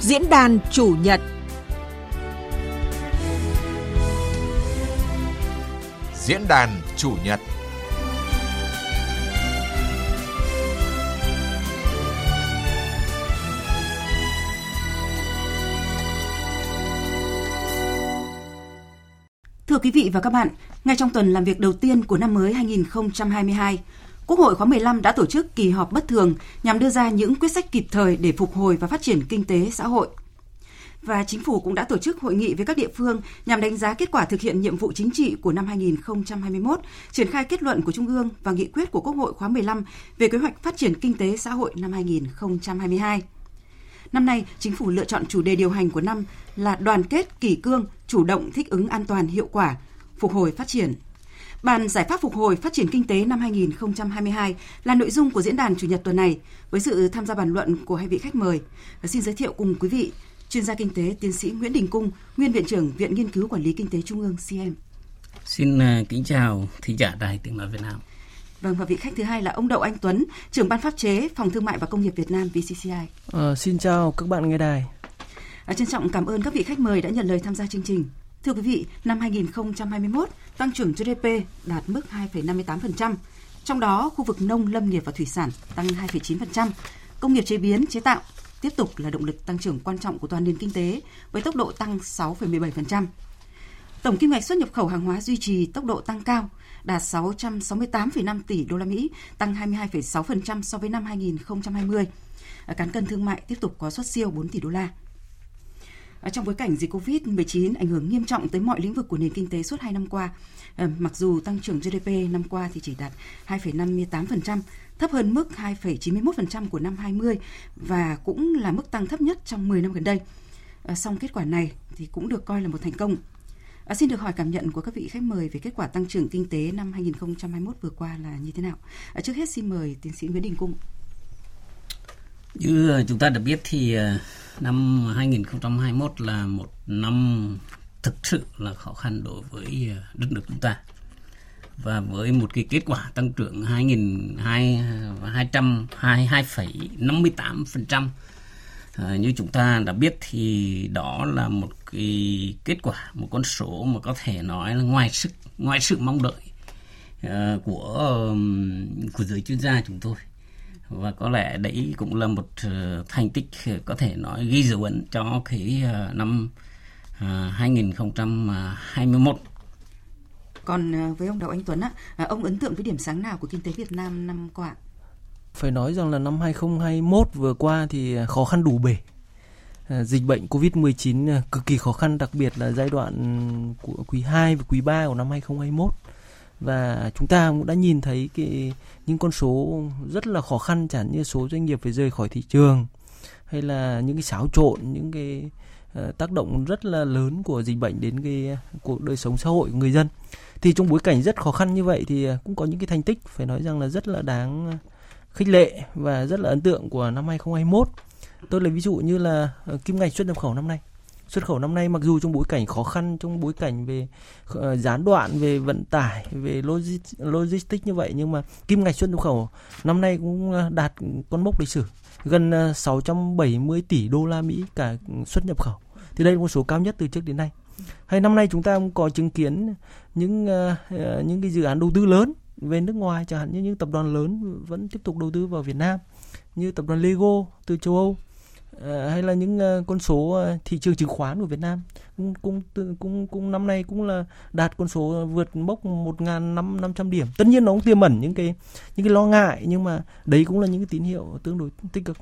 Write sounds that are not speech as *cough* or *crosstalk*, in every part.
Diễn đàn chủ nhật. Diễn đàn chủ nhật. Thưa quý vị và các bạn, ngay trong tuần làm việc đầu tiên của năm mới 2022, Quốc hội khóa 15 đã tổ chức kỳ họp bất thường nhằm đưa ra những quyết sách kịp thời để phục hồi và phát triển kinh tế xã hội. Và chính phủ cũng đã tổ chức hội nghị với các địa phương nhằm đánh giá kết quả thực hiện nhiệm vụ chính trị của năm 2021, triển khai kết luận của Trung ương và nghị quyết của Quốc hội khóa 15 về kế hoạch phát triển kinh tế xã hội năm 2022. Năm nay, chính phủ lựa chọn chủ đề điều hành của năm là đoàn kết, kỷ cương, chủ động thích ứng an toàn hiệu quả, phục hồi phát triển. Bàn giải pháp phục hồi phát triển kinh tế năm 2022 là nội dung của diễn đàn chủ nhật tuần này với sự tham gia bàn luận của hai vị khách mời. Xin giới thiệu cùng quý vị chuyên gia kinh tế tiến sĩ Nguyễn Đình Cung, nguyên viện trưởng Viện Nghiên cứu Quản lý Kinh tế Trung ương CM. Xin à, kính chào thính giả Đài Tiếng Nói Việt Nam. Vâng và vị khách thứ hai là ông Đậu Anh Tuấn, trưởng ban pháp chế Phòng Thương mại và Công nghiệp Việt Nam VCCI. À, ờ, xin chào các bạn nghe đài. À, trân trọng cảm ơn các vị khách mời đã nhận lời tham gia chương trình. Thưa quý vị, năm 2021, tăng trưởng GDP đạt mức 2,58%, trong đó khu vực nông lâm nghiệp và thủy sản tăng 2,9%, công nghiệp chế biến chế tạo tiếp tục là động lực tăng trưởng quan trọng của toàn nền kinh tế với tốc độ tăng 6,17%. Tổng kim ngạch xuất nhập khẩu hàng hóa duy trì tốc độ tăng cao, đạt 668,5 tỷ đô la Mỹ, tăng 22,6% so với năm 2020. Cán cân thương mại tiếp tục có xuất siêu 4 tỷ đô la. Ờ, trong bối cảnh dịch Covid-19 ảnh hưởng nghiêm trọng tới mọi lĩnh vực của nền kinh tế suốt 2 năm qua, ờ, mặc dù tăng trưởng GDP năm qua thì chỉ đạt 2,58%, thấp hơn mức 2,91% của năm 20 và cũng là mức tăng thấp nhất trong 10 năm gần đây. Ờ, song kết quả này thì cũng được coi là một thành công À, xin được hỏi cảm nhận của các vị khách mời về kết quả tăng trưởng kinh tế năm 2021 vừa qua là như thế nào? À, trước hết xin mời tiến sĩ Nguyễn Đình Cung. Như ờ, chúng ta đã biết thì ờ, năm 2021 là một năm thực sự là khó khăn đối với ờ, đất nước chúng ta. Và với một cái kết quả tăng trưởng 2.222,58% à, như chúng ta đã biết thì đó là một cái kết quả một con số mà có thể nói là ngoài sức ngoài sự mong đợi uh, của của giới chuyên gia chúng tôi và có lẽ đấy cũng là một uh, thành tích có thể nói ghi dấu ấn cho cái uh, năm uh, 2021 còn với ông Đào Anh Tuấn á, ông ấn tượng với điểm sáng nào của kinh tế Việt Nam năm qua? Phải nói rằng là năm 2021 vừa qua thì khó khăn đủ bể. À, dịch bệnh Covid-19 à, cực kỳ khó khăn đặc biệt là giai đoạn của quý 2 và quý 3 của năm 2021 và chúng ta cũng đã nhìn thấy cái những con số rất là khó khăn chẳng như số doanh nghiệp phải rời khỏi thị trường hay là những cái xáo trộn những cái uh, tác động rất là lớn của dịch bệnh đến cái cuộc đời sống xã hội của người dân thì trong bối cảnh rất khó khăn như vậy thì cũng có những cái thành tích phải nói rằng là rất là đáng khích lệ và rất là ấn tượng của năm 2021. Tôi lấy ví dụ như là ờ, kim ngạch xuất nhập khẩu năm nay. Xuất khẩu năm nay mặc dù trong bối cảnh khó khăn, trong bối cảnh về uh, gián đoạn, về vận tải, về logistics như vậy nhưng mà kim ngạch xuất nhập khẩu năm nay cũng ờ, đạt con mốc lịch sử gần ờ, 670 tỷ đô la Mỹ cả xuất nhập khẩu. Thì đây là con số cao nhất từ trước đến nay. Hay năm nay chúng ta cũng có chứng kiến những uh, những cái dự án đầu tư lớn về nước ngoài chẳng hạn như những tập đoàn lớn vẫn tiếp tục đầu tư vào Việt Nam như tập đoàn Lego từ châu Âu Ờ, hay là những ờ, con số ờ, thị trường chứng khoán của Việt Nam? Cũng cũng cũng cũng năm nay cũng là đạt con số vượt mốc một ngàn năm năm trăm điểm. Tất nhiên nó cũng tiềm ẩn những cái những cái lo ngại nhưng mà đấy cũng là những cái tín hiệu tương đối tích cực.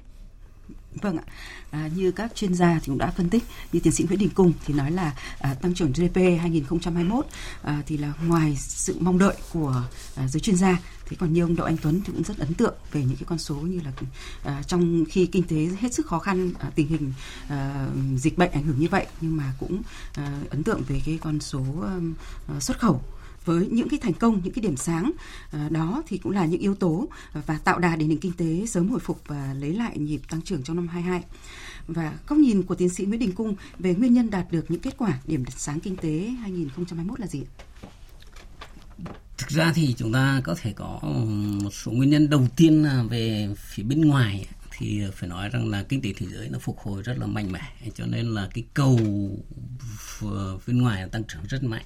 Vâng ạ, à, như các chuyên gia thì cũng đã phân tích, như tiến sĩ Nguyễn Đình Cung thì nói là à, tăng trưởng GDP 2021 à, thì là ngoài sự mong đợi của à, giới chuyên gia thế còn như ông Đậu Anh Tuấn thì cũng rất ấn tượng về những cái con số như là à, trong khi kinh tế hết sức khó khăn à, tình hình à, dịch bệnh ảnh hưởng như vậy nhưng mà cũng à, ấn tượng về cái con số à, xuất khẩu. Với những cái thành công những cái điểm sáng à, đó thì cũng là những yếu tố à, và tạo đà để nền kinh tế sớm hồi phục và lấy lại nhịp tăng trưởng trong năm 22 và góc nhìn của tiến sĩ Nguyễn Đình Cung về nguyên nhân đạt được những kết quả điểm sáng kinh tế 2021 là gì thực ra thì chúng ta có thể có một số nguyên nhân. Đầu tiên là về phía bên ngoài thì phải nói rằng là kinh tế thế giới nó phục hồi rất là mạnh mẽ, cho nên là cái cầu bên ngoài tăng trưởng rất mạnh.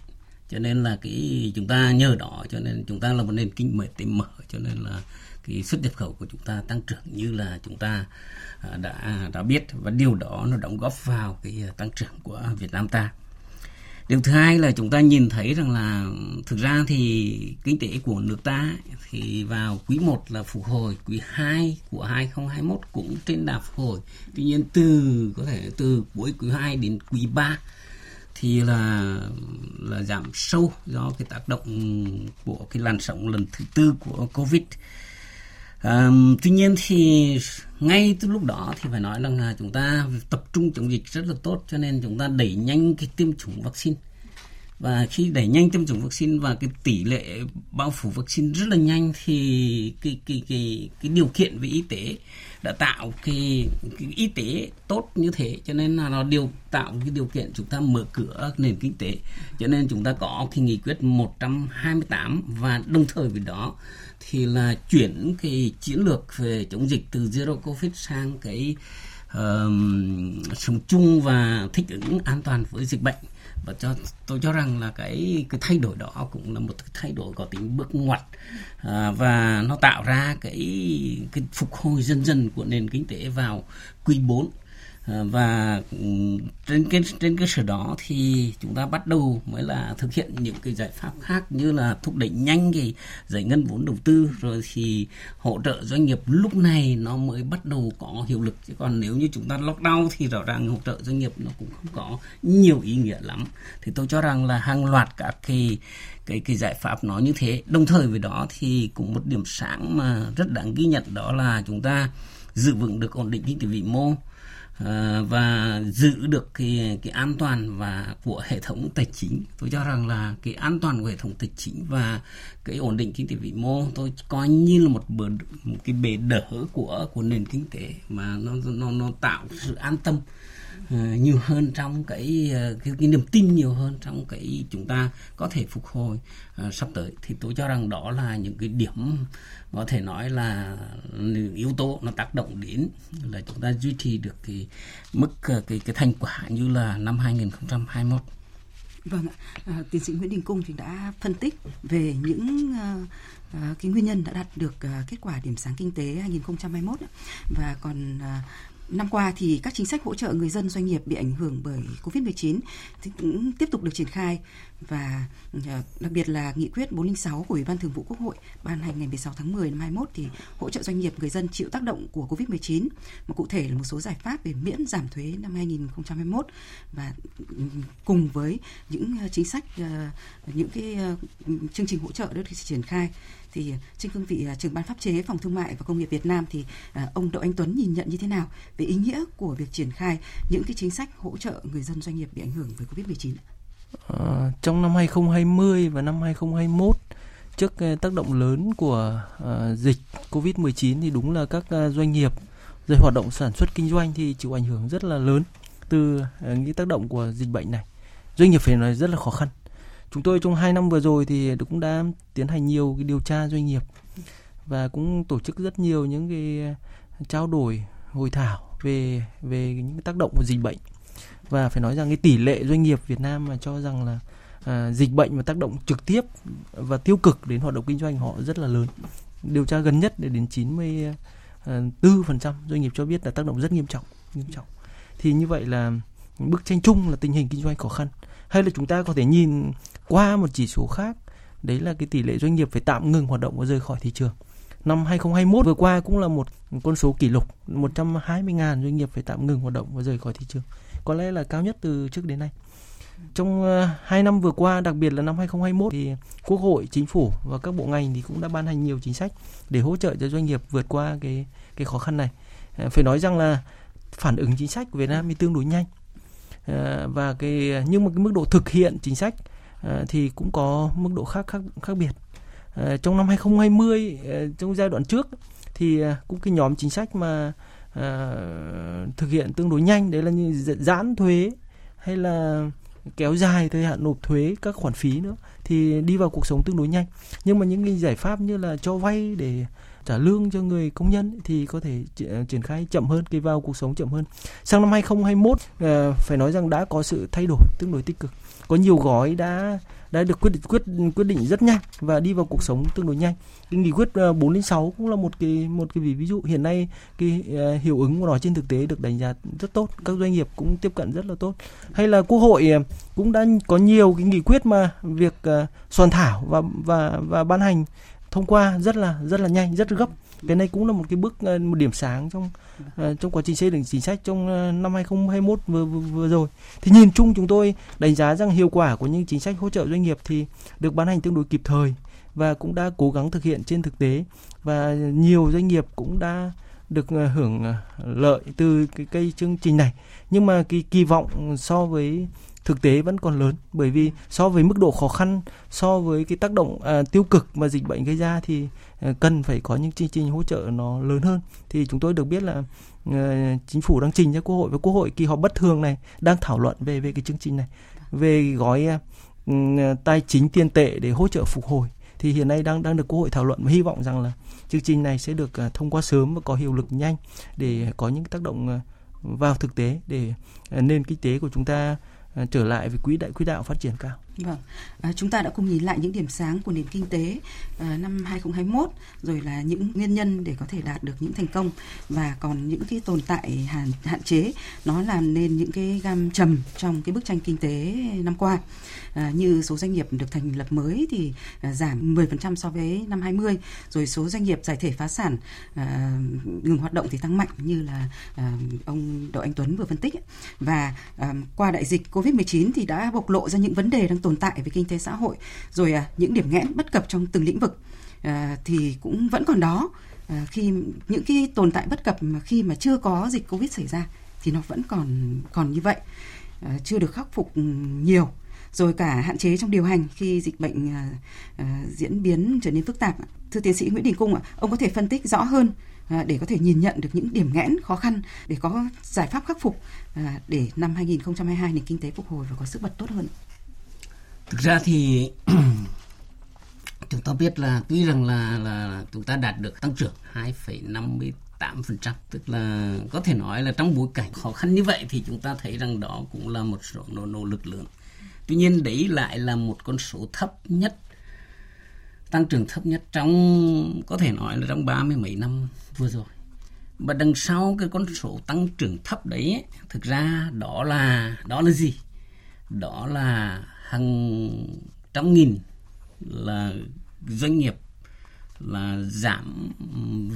Cho nên là cái chúng ta nhờ đó, cho nên chúng ta là một nền kinh tế mở cho nên là cái xuất nhập khẩu của chúng ta tăng trưởng như là chúng ta à, đã đã biết. Và điều đó nó đóng góp vào cái à, tăng trưởng của Việt Nam ta điều thứ hai là chúng ta nhìn thấy rằng là thực ra thì kinh tế của nước ta thì vào quý 1 là phục hồi, quý 2 của 2021 cũng trên đà phục hồi. Tuy nhiên từ, có thể từ cuối quý 2 đến quý 3 thì là là giảm sâu do cái tác động của cái làn sóng lần thứ tư của covid à, tuy nhiên thì ngay từ lúc đó thì phải nói rằng là chúng ta tập trung chống dịch rất là tốt cho nên chúng ta đẩy nhanh cái tiêm chủng vaccine. Và khi đẩy nhanh tiêm chủng vaccine và cái tỷ lệ bao phủ vaccine rất là nhanh thì cái cái cái cái điều kiện về y tế đã tạo cái, cái y tế tốt như thế. Cho nên là nó điều tạo cái điều kiện chúng ta mở cửa nền kinh tế. Cho nên chúng ta có cái nghị quyết 128 và đồng thời với đó thì là chuyển cái chiến lược về chống dịch từ zero covid sang cái uh, sống chung và thích ứng an toàn với dịch bệnh. Và cho tôi cho rằng là cái cái thay đổi đó cũng là một cái thay đổi có tính bước ngoặt à, và nó tạo ra cái cái phục hồi dần dần của nền kinh tế vào quý 4 Ờ, và ừ, trên cái, trên cơ sở đó thì chúng ta bắt đầu mới là thực hiện những cái giải pháp khác như là thúc đẩy nhanh cái giải ngân vốn đầu tư. Rồi thì hỗ trợ doanh nghiệp lúc này nó mới bắt đầu có hiệu lực. Chứ còn nếu như chúng ta lockdown thì rõ ràng hỗ trợ doanh nghiệp nó cũng không có nhiều ý nghĩa lắm. Thì tôi cho rằng là hàng loạt các cái cái cái giải pháp nó như thế. Đồng thời với đó thì cũng một điểm sáng mà rất đáng ghi nhận đó là chúng ta giữ vững được ổn định kinh tế vĩ mô. Ờ, và giữ được cái cái an toàn và của hệ thống tài chính. Tôi cho rằng là cái an toàn của hệ thống tài chính và cái ổn định kinh tế vĩ mô tôi coi như là một bờ một cái bề đỡ của của nền kinh tế mà nó nó nó tạo sự an tâm uh, Ờ, nhiều hơn trong cái, ờ, cái cái niềm tin nhiều hơn trong cái chúng ta có thể phục hồi uh, sắp tới. Thì tôi cho rằng đó là những cái điểm có thể nói là yếu tố nó tác động đến là chúng ta duy trì được cái mức cái cái thành quả như là năm 2021. Vâng ạ, à, tiến sĩ Nguyễn Đình Cung thì đã phân tích về những uh, uh, cái nguyên nhân đã đạt được uh, kết quả điểm sáng kinh tế 2021 và còn uh, Năm qua thì các chính sách hỗ trợ người dân, doanh nghiệp bị ảnh hưởng bởi Covid-19 thì cũng tiếp tục được triển khai và ờ, đặc biệt là nghị quyết 406 của Ủy ban Thường vụ Quốc hội ban hành ngày 16 tháng 10 năm 21 thì hỗ trợ doanh nghiệp, người dân chịu tác động của Covid-19 mà cụ thể là một số giải pháp về miễn giảm thuế năm 2021 và ừ, cùng với những ờ, chính sách ờ, những cái chương trình hỗ trợ được triển khai thì ờ, trên cương vị ờ, trưởng ban pháp chế phòng thương mại và công nghiệp Việt Nam thì ờ, ông Đậu Anh Tuấn nhìn nhận như thế nào về ý nghĩa của việc triển khai những cái chính sách hỗ trợ người dân doanh nghiệp bị ảnh hưởng bởi Covid-19? À, trong năm 2020 và năm 2021 trước tác động lớn của uh, dịch Covid-19 thì đúng là các uh, doanh nghiệp rồi hoạt động sản xuất kinh doanh thì chịu ảnh hưởng rất là lớn từ uh, những tác động của dịch bệnh này. Doanh nghiệp phải nói rất là khó khăn. Chúng tôi trong 2 năm vừa rồi thì cũng đã tiến hành nhiều cái điều tra doanh nghiệp và cũng tổ chức rất nhiều những cái à, trao đổi hội thảo về về những tác động của dịch bệnh và phải nói rằng cái tỷ lệ doanh nghiệp Việt Nam mà cho rằng là à, dịch bệnh mà tác động trực tiếp và tiêu cực đến hoạt động kinh doanh họ rất là lớn. Điều tra gần nhất để đến 94% à, doanh nghiệp cho biết là tác động rất nghiêm trọng, nghiêm trọng. Thì như vậy là bức tranh chung là tình hình kinh doanh khó khăn. Hay là chúng ta có thể nhìn qua một chỉ số khác, đấy là cái tỷ lệ doanh nghiệp phải tạm ngừng hoạt động và rời khỏi thị trường. Năm 2021 vừa qua cũng là một con số kỷ lục, 120.000 doanh nghiệp phải tạm ngừng hoạt động và rời khỏi thị trường có lẽ là cao nhất từ trước đến nay. Trong ờ, 2 năm vừa qua, đặc biệt là năm 2021 thì Quốc hội, Chính phủ và các bộ ngành thì cũng đã ban hành nhiều chính sách để hỗ trợ cho doanh nghiệp vượt qua cái cái khó khăn này. Ờ, phải nói rằng là phản ứng chính sách của Việt Nam thì tương đối nhanh. Ờ, và cái, nhưng mà cái mức độ thực hiện chính sách ờ, thì cũng có mức độ khác khác khác biệt. Ờ, trong năm 2020 trong giai đoạn trước thì cũng cái nhóm chính sách mà thực hiện tương đối nhanh, đấy là như giãn thuế hay là kéo dài thời hạn nộp thuế các khoản phí nữa thì thì đi vào cuộc sống tương đối nhanh nhưng mà những cái giải pháp như là cho vay để trả lương cho người công nhân thì có thể ờ, triển khai chậm hơn cái vào cuộc sống chậm hơn. Sang năm 2021 ờ, phải nói rằng đã có sự thay đổi tương đối tích cực. Có nhiều gói đã đã được quyết quyết quyết định rất nhanh và đi vào cuộc sống tương đối nhanh. Cái nghị quyết 406 ờ, cũng là một cái một cái ví dụ. Hiện nay cái uh, hiệu ứng của nó trên thực tế được đánh giá rất tốt các doanh nghiệp cũng tiếp cận rất là tốt. Hay là quốc hội cũng đã có nhiều cái nghị quyết mà việc uh, soạn thảo và và và ban hành thông qua rất là rất là nhanh rất gấp. Cái này cũng là một cái bước ờ, một điểm sáng trong ờ, trong quá trình xây dựng chính sách trong ờ, năm 2021 vừa, vừa vừa rồi. Thì nhìn chung chúng tôi đánh giá rằng hiệu quả của những chính sách hỗ trợ doanh nghiệp thì được ban hành tương đối kịp thời và cũng đã cố gắng thực hiện trên thực tế. Và nhiều doanh nghiệp cũng đã được hưởng lợi từ cái cây chương trình này. Nhưng mà cái kỳ vọng so với thực tế vẫn còn lớn. Bởi vì so với mức độ khó khăn so với cái tác động à, tiêu cực mà dịch bệnh gây ra thì à, cần phải có những chương trình hỗ trợ nó lớn hơn. Thì chúng tôi được biết là à, chính phủ đang trình cho quốc hội và quốc hội kỳ họp bất thường này đang thảo luận về về cái chương trình này. Về gói à, ừ, à tài chính tiền tệ để hỗ trợ phục hồi. Thì hiện nay đang đang được quốc hội thảo luận và hy vọng rằng là chương trình này sẽ được à, thông qua sớm và có hiệu lực nhanh để có những tác động à, vào thực tế để à, nền kinh tế của chúng ta Ờ, trở lại với quỹ đại quỹ đạo phát triển cao. Vâng, à, chúng ta đã cùng nhìn lại những điểm sáng của nền kinh tế à, năm 2021 rồi là những nguyên nhân để có thể đạt được những thành công. Và còn những cái tồn tại hạn hạn chế nó làm nên những cái gam trầm trong cái bức tranh kinh tế năm qua. À, như số doanh nghiệp được thành lập mới thì à, giảm 10% so với năm 20 rồi số doanh nghiệp giải thể phá sản à, ngừng hoạt động thì tăng mạnh như là à, ông Đậu Anh Tuấn vừa phân tích và à, qua đại dịch Covid-19 thì đã bộc lộ ra những vấn đề đang tồn tại về kinh tế xã hội, rồi à, những điểm nghẽn bất cập trong từng lĩnh vực à, thì cũng vẫn còn đó. À, khi những cái tồn tại bất cập mà khi mà chưa có dịch covid xảy ra thì nó vẫn còn còn như vậy chưa được khắc phục ừ, nhiều. Rồi cả hạn chế trong điều hành khi dịch bệnh diễn biến trở nên phức tạp. Thưa tiến sĩ Nguyễn Đình Cung ạ, ông có thể phân tích rõ hơn để có thể nhìn nhận được những điểm nghẽn, khó khăn để có giải pháp khắc phục để năm 2022 nền kinh tế phục hồi và có sức bật tốt hơn thực ra thì *clears throat* chúng ta biết là tuy rằng là là chúng ta đạt được tăng trưởng 2,58% tức là có thể nói là trong bối cảnh khó khăn như vậy thì chúng ta thấy rằng đó cũng là một số nỗ, nỗ lực lớn. Tuy nhiên đấy lại là một con số thấp nhất tăng trưởng thấp nhất trong có thể nói là trong ba mươi mấy năm vừa rồi. Và đằng sau cái con số tăng trưởng thấp đấy thực ra đó là đó là gì? Đó là hàng trăm nghìn là doanh nghiệp là giảm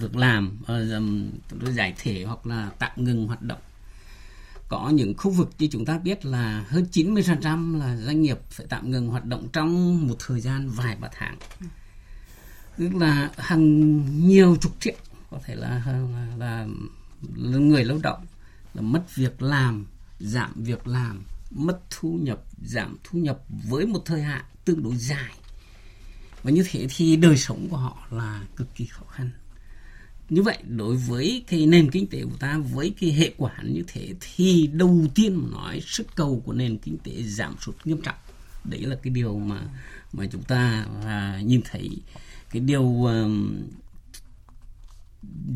việc làm ờ, giảm giải thể hoặc là tạm ngừng hoạt động. Có những khu vực như chúng ta biết là hơn 90% là doanh nghiệp phải tạm ngừng hoạt động trong một thời gian vài ba tháng. Tức là hàng nhiều chục triệu có thể là là, là, là người lao động là mất việc làm giảm việc làm mất thu nhập giảm thu nhập với một thời hạn tương đối dài. Và như thế thì đời sống của họ là cực kỳ khó khăn. Như vậy đối với cái nền kinh tế của ta với cái hệ quả như thế thì đầu tiên mà nói sức cầu của nền kinh tế giảm sút nghiêm trọng. Đấy là cái điều mà mà chúng ta à, nhìn thấy. Cái điều à,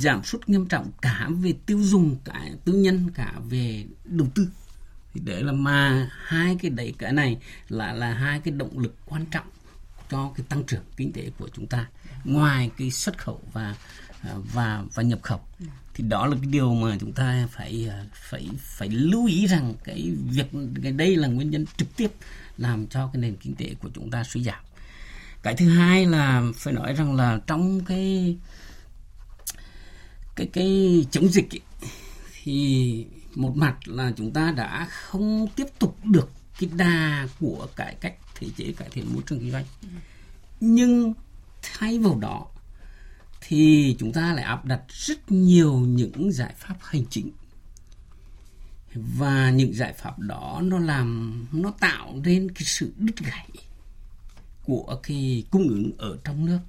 giảm sút nghiêm trọng cả về tiêu dùng cả tư nhân cả về đầu tư thì để là mà hai cái đấy cái này là là hai cái động lực quan trọng cho cái tăng trưởng kinh tế của chúng ta ngoài cái xuất khẩu và à, và và nhập khẩu. Thì đó là cái điều mà chúng ta phải à, phải phải lưu ý rằng cái việc cái đây là nguyên nhân trực tiếp làm cho cái nền kinh tế của chúng ta suy giảm. Cái thứ hai là phải nói rằng là trong cái cái cái chống dịch ấy, thì một mặt là chúng ta đã không tiếp tục được cái đà của cải cách thể chế, cải thiện môi trường kinh doanh. Nhưng thay vào đó thì chúng ta lại áp đặt rất nhiều những giải pháp hành chính. Và những giải pháp đó nó làm, nó tạo nên cái sự đứt gãy của cái cung ứng ở trong nước.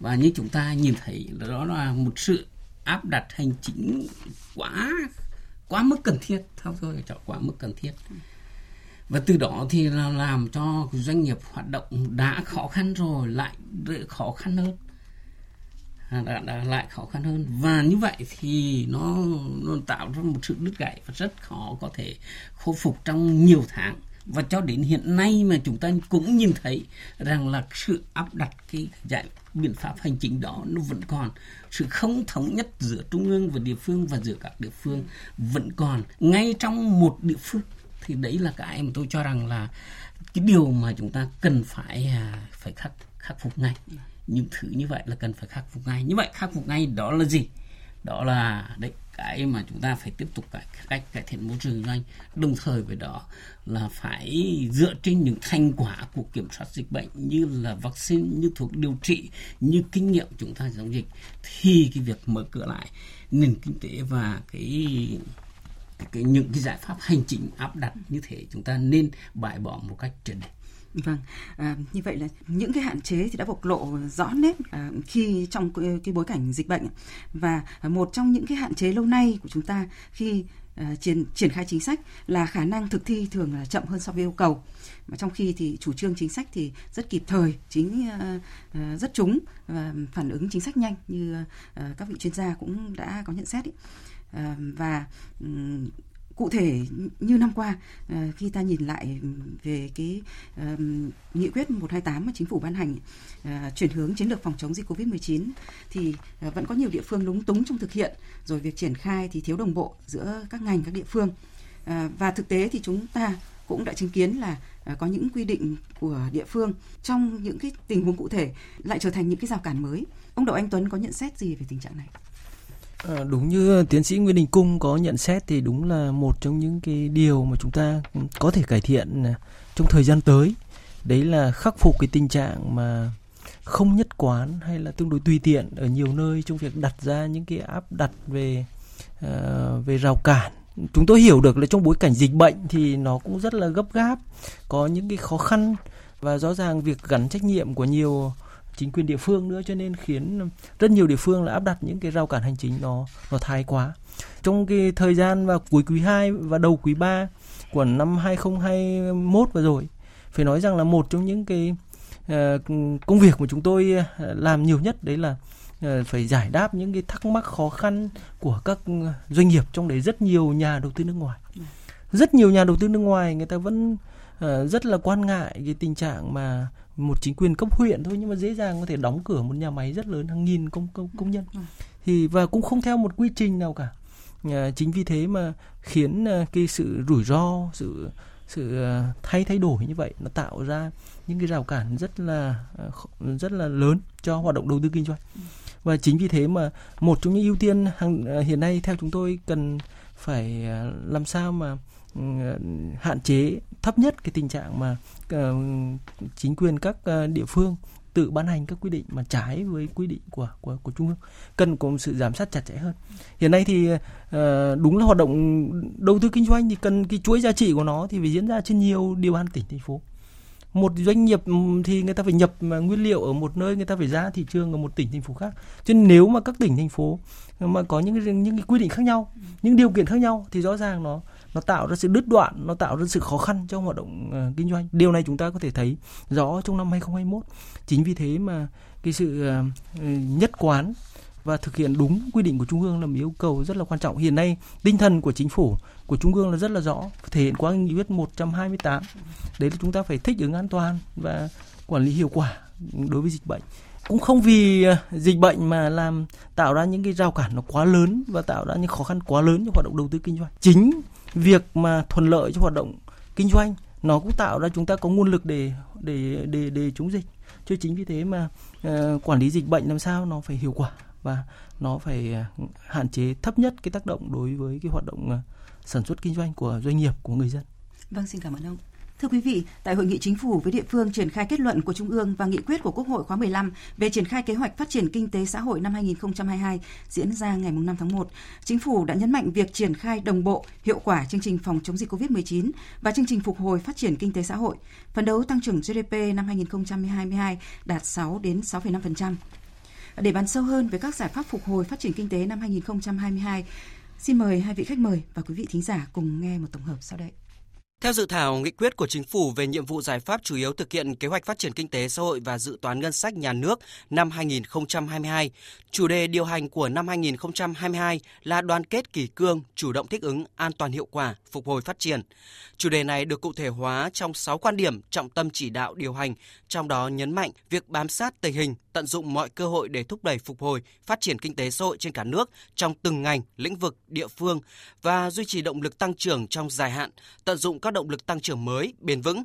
Và như chúng ta nhìn thấy, đó là một sự áp đặt hành chính quá quá mức cần thiết. Theo tôi là chọn quá mức cần thiết. Và từ đó thì là làm cho doanh nghiệp hoạt động đã khó khăn rồi lại khó khăn hơn. À, đã, đã lại khó khăn hơn. Và như vậy thì nó, nó tạo ra một sự đứt gãy và rất khó có thể khôi phục trong nhiều tháng và cho đến hiện nay mà chúng ta cũng nhìn thấy rằng là sự áp đặt cái giải biện pháp hành chính đó nó vẫn còn. Sự không thống nhất giữa trung ương và địa phương và giữa các địa phương vẫn còn. Ngay trong một địa phương, thì đấy là cái mà tôi cho rằng là cái điều mà chúng ta cần phải à, phải khắc khắc phục ngay. Những thứ như vậy là cần phải khắc phục ngay. Như vậy khắc phục ngay đó là gì? Đó là, đấy cái mà chúng ta phải tiếp tục cải cách cải thiện môi trường kinh doanh đồng thời với đó là phải dựa trên những thành quả của kiểm soát dịch bệnh như là vaccine như thuốc điều trị như kinh nghiệm chúng ta chống dịch. Thì cái việc mở cửa lại nền kinh tế và cái cái, những cái giải pháp hành chính áp đặt như thế chúng ta nên bãi bỏ một cách triệt để. Vâng, à, như vậy là những cái hạn chế thì đã bộc lộ rõ nét à, khi trong cái, cái bối cảnh dịch bệnh và một trong những cái hạn chế lâu nay của chúng ta khi à, triển triển khai chính sách là khả năng thực thi thường là chậm hơn so với yêu cầu mà trong khi thì chủ trương chính sách thì rất kịp thời chính à, à, rất trúng và phản ứng chính sách nhanh như à, các vị chuyên gia cũng đã có nhận xét ý. À, và um, cụ thể như năm qua ờ, khi ta nhìn lại về cái nghị quyết 128 mà chính phủ ban hành ờ, chuyển hướng chiến lược phòng chống dịch Covid-19 thì ờ, vẫn có nhiều địa phương lúng túng trong thực hiện rồi việc triển khai thì thiếu đồng bộ giữa các ngành, các địa phương và thực tế thì chúng ta cũng đã chứng kiến là có những quy định của địa phương trong những cái tình huống cụ thể lại trở thành những cái rào cản mới. Ông Đậu Anh Tuấn có nhận xét gì về tình trạng này? À, đúng như ờ, tiến sĩ Nguyễn Đình Cung có nhận xét thì đúng là một trong những cái điều mà chúng ta ừ, có thể cải thiện à, trong thời gian tới. Đấy là khắc phục cái tình trạng mà không nhất quán hay là tương đối tùy tiện ở nhiều nơi trong việc đặt ra những cái áp đặt về uh, về rào cản. Chúng tôi hiểu được là trong bối cảnh dịch bệnh thì nó cũng rất là gấp gáp có những cái khó khăn và rõ ràng việc gắn trách nhiệm của nhiều chính quyền địa phương nữa cho nên khiến rất nhiều địa phương là áp đặt những cái rào cản hành chính nó nó thái quá. Trong cái thời gian vào cuối quý 2 và đầu quý 3 của năm 2021 vừa rồi phải nói rằng là một trong những cái uh, công việc mà chúng tôi ờ, làm nhiều nhất đấy là uh, phải giải đáp những cái thắc mắc khó khăn của các doanh nghiệp trong đấy rất nhiều nhà đầu tư nước ngoài. Rất nhiều nhà đầu tư nước ngoài người ta vẫn uh, rất là quan ngại cái tình trạng mà một chính quyền cấp huyện thôi nhưng mà dễ dàng có thể đóng cửa một nhà máy rất lớn hàng nghìn công công công nhân ừ. thì và cũng không theo một quy trình nào cả à, chính vì thế mà khiến à, cái sự rủi ro sự sự à, thay thay đổi như vậy nó tạo ra những cái rào cản rất là à, rất là lớn cho hoạt động đầu tư kinh doanh ừ. và chính vì thế mà một trong những ưu tiên hàng hiện nay theo chúng tôi cần phải làm sao mà Ừ, hạn chế thấp nhất cái tình trạng mà uh, chính quyền các uh, địa phương tự ban hành các quy định mà trái với quy định của của của trung ương cần có sự giám sát chặt chẽ hơn. Hiện nay thì uh, đúng là hoạt động đầu tư kinh doanh thì cần cái chuỗi giá trị của nó thì phải diễn ra trên nhiều địa bàn tỉnh thành phố. Một doanh nghiệp ừ, thì người ta phải nhập nguyên liệu ở một nơi người ta phải ra thị trường ở một tỉnh thành phố khác. Cho nên nếu mà các tỉnh thành phố mà có những những cái quy định khác nhau những điều kiện khác nhau thì rõ ràng nó nó tạo ra sự đứt đoạn nó tạo ra sự khó khăn trong hoạt động uh, kinh doanh. Điều này chúng ta có thể thấy rõ trong năm 2021 chính vì thế mà cái sự uh, nhất quán và thực hiện đúng quy định của trung ương là một yêu cầu rất là quan trọng. Hiện nay tinh thần của chính phủ của trung ương là rất là rõ thể hiện qua nghị quyết 128 đấy là chúng ta phải thích ứng an toàn và quản lý hiệu quả đối với dịch bệnh. Cũng không vì dịch bệnh mà làm tạo ra những cái rào cản nó quá lớn và tạo ra những khó khăn quá lớn cho hoạt động đầu tư kinh doanh. Chính việc mà thuận lợi cho hoạt động kinh doanh nó cũng tạo ra chúng ta có nguồn lực để để để để chống dịch cho chính vì thế mà uh, quản lý dịch bệnh làm sao nó phải hiệu quả và nó phải uh, hạn chế thấp nhất cái tác động đối với cái hoạt động uh, sản xuất kinh doanh của doanh nghiệp của người dân. Vâng xin cảm ơn ông. Thưa quý vị, tại hội nghị chính phủ với địa phương triển khai kết luận của Trung ương và nghị quyết của Quốc hội khóa 15 về triển khai kế hoạch phát triển kinh tế xã hội năm 2022 diễn ra ngày 5 tháng 1, chính phủ đã nhấn mạnh việc triển khai đồng bộ, hiệu quả chương trình phòng chống dịch COVID-19 và chương trình phục hồi phát triển kinh tế xã hội, phấn đấu tăng trưởng GDP năm 2022 đạt 6 đến 6,5%. Để bàn sâu hơn về các giải pháp phục hồi phát triển kinh tế năm 2022, xin mời hai vị khách mời và quý vị thính giả cùng nghe một tổng hợp sau đây. Theo dự thảo nghị quyết của chính phủ về nhiệm vụ giải pháp chủ yếu thực hiện kế hoạch phát triển kinh tế xã hội và dự toán ngân sách nhà nước năm 2022, chủ đề điều hành của năm 2022 là đoàn kết kỳ cương, chủ động thích ứng, an toàn hiệu quả, phục hồi phát triển. Chủ đề này được cụ thể hóa trong 6 quan điểm trọng tâm chỉ đạo điều hành, trong đó nhấn mạnh việc bám sát tình hình, tận dụng mọi cơ hội để thúc đẩy phục hồi, phát triển kinh tế xã hội trên cả nước trong từng ngành, lĩnh vực, địa phương và duy trì động lực tăng trưởng trong dài hạn, tận dụng các các động lực tăng trưởng mới, bền vững.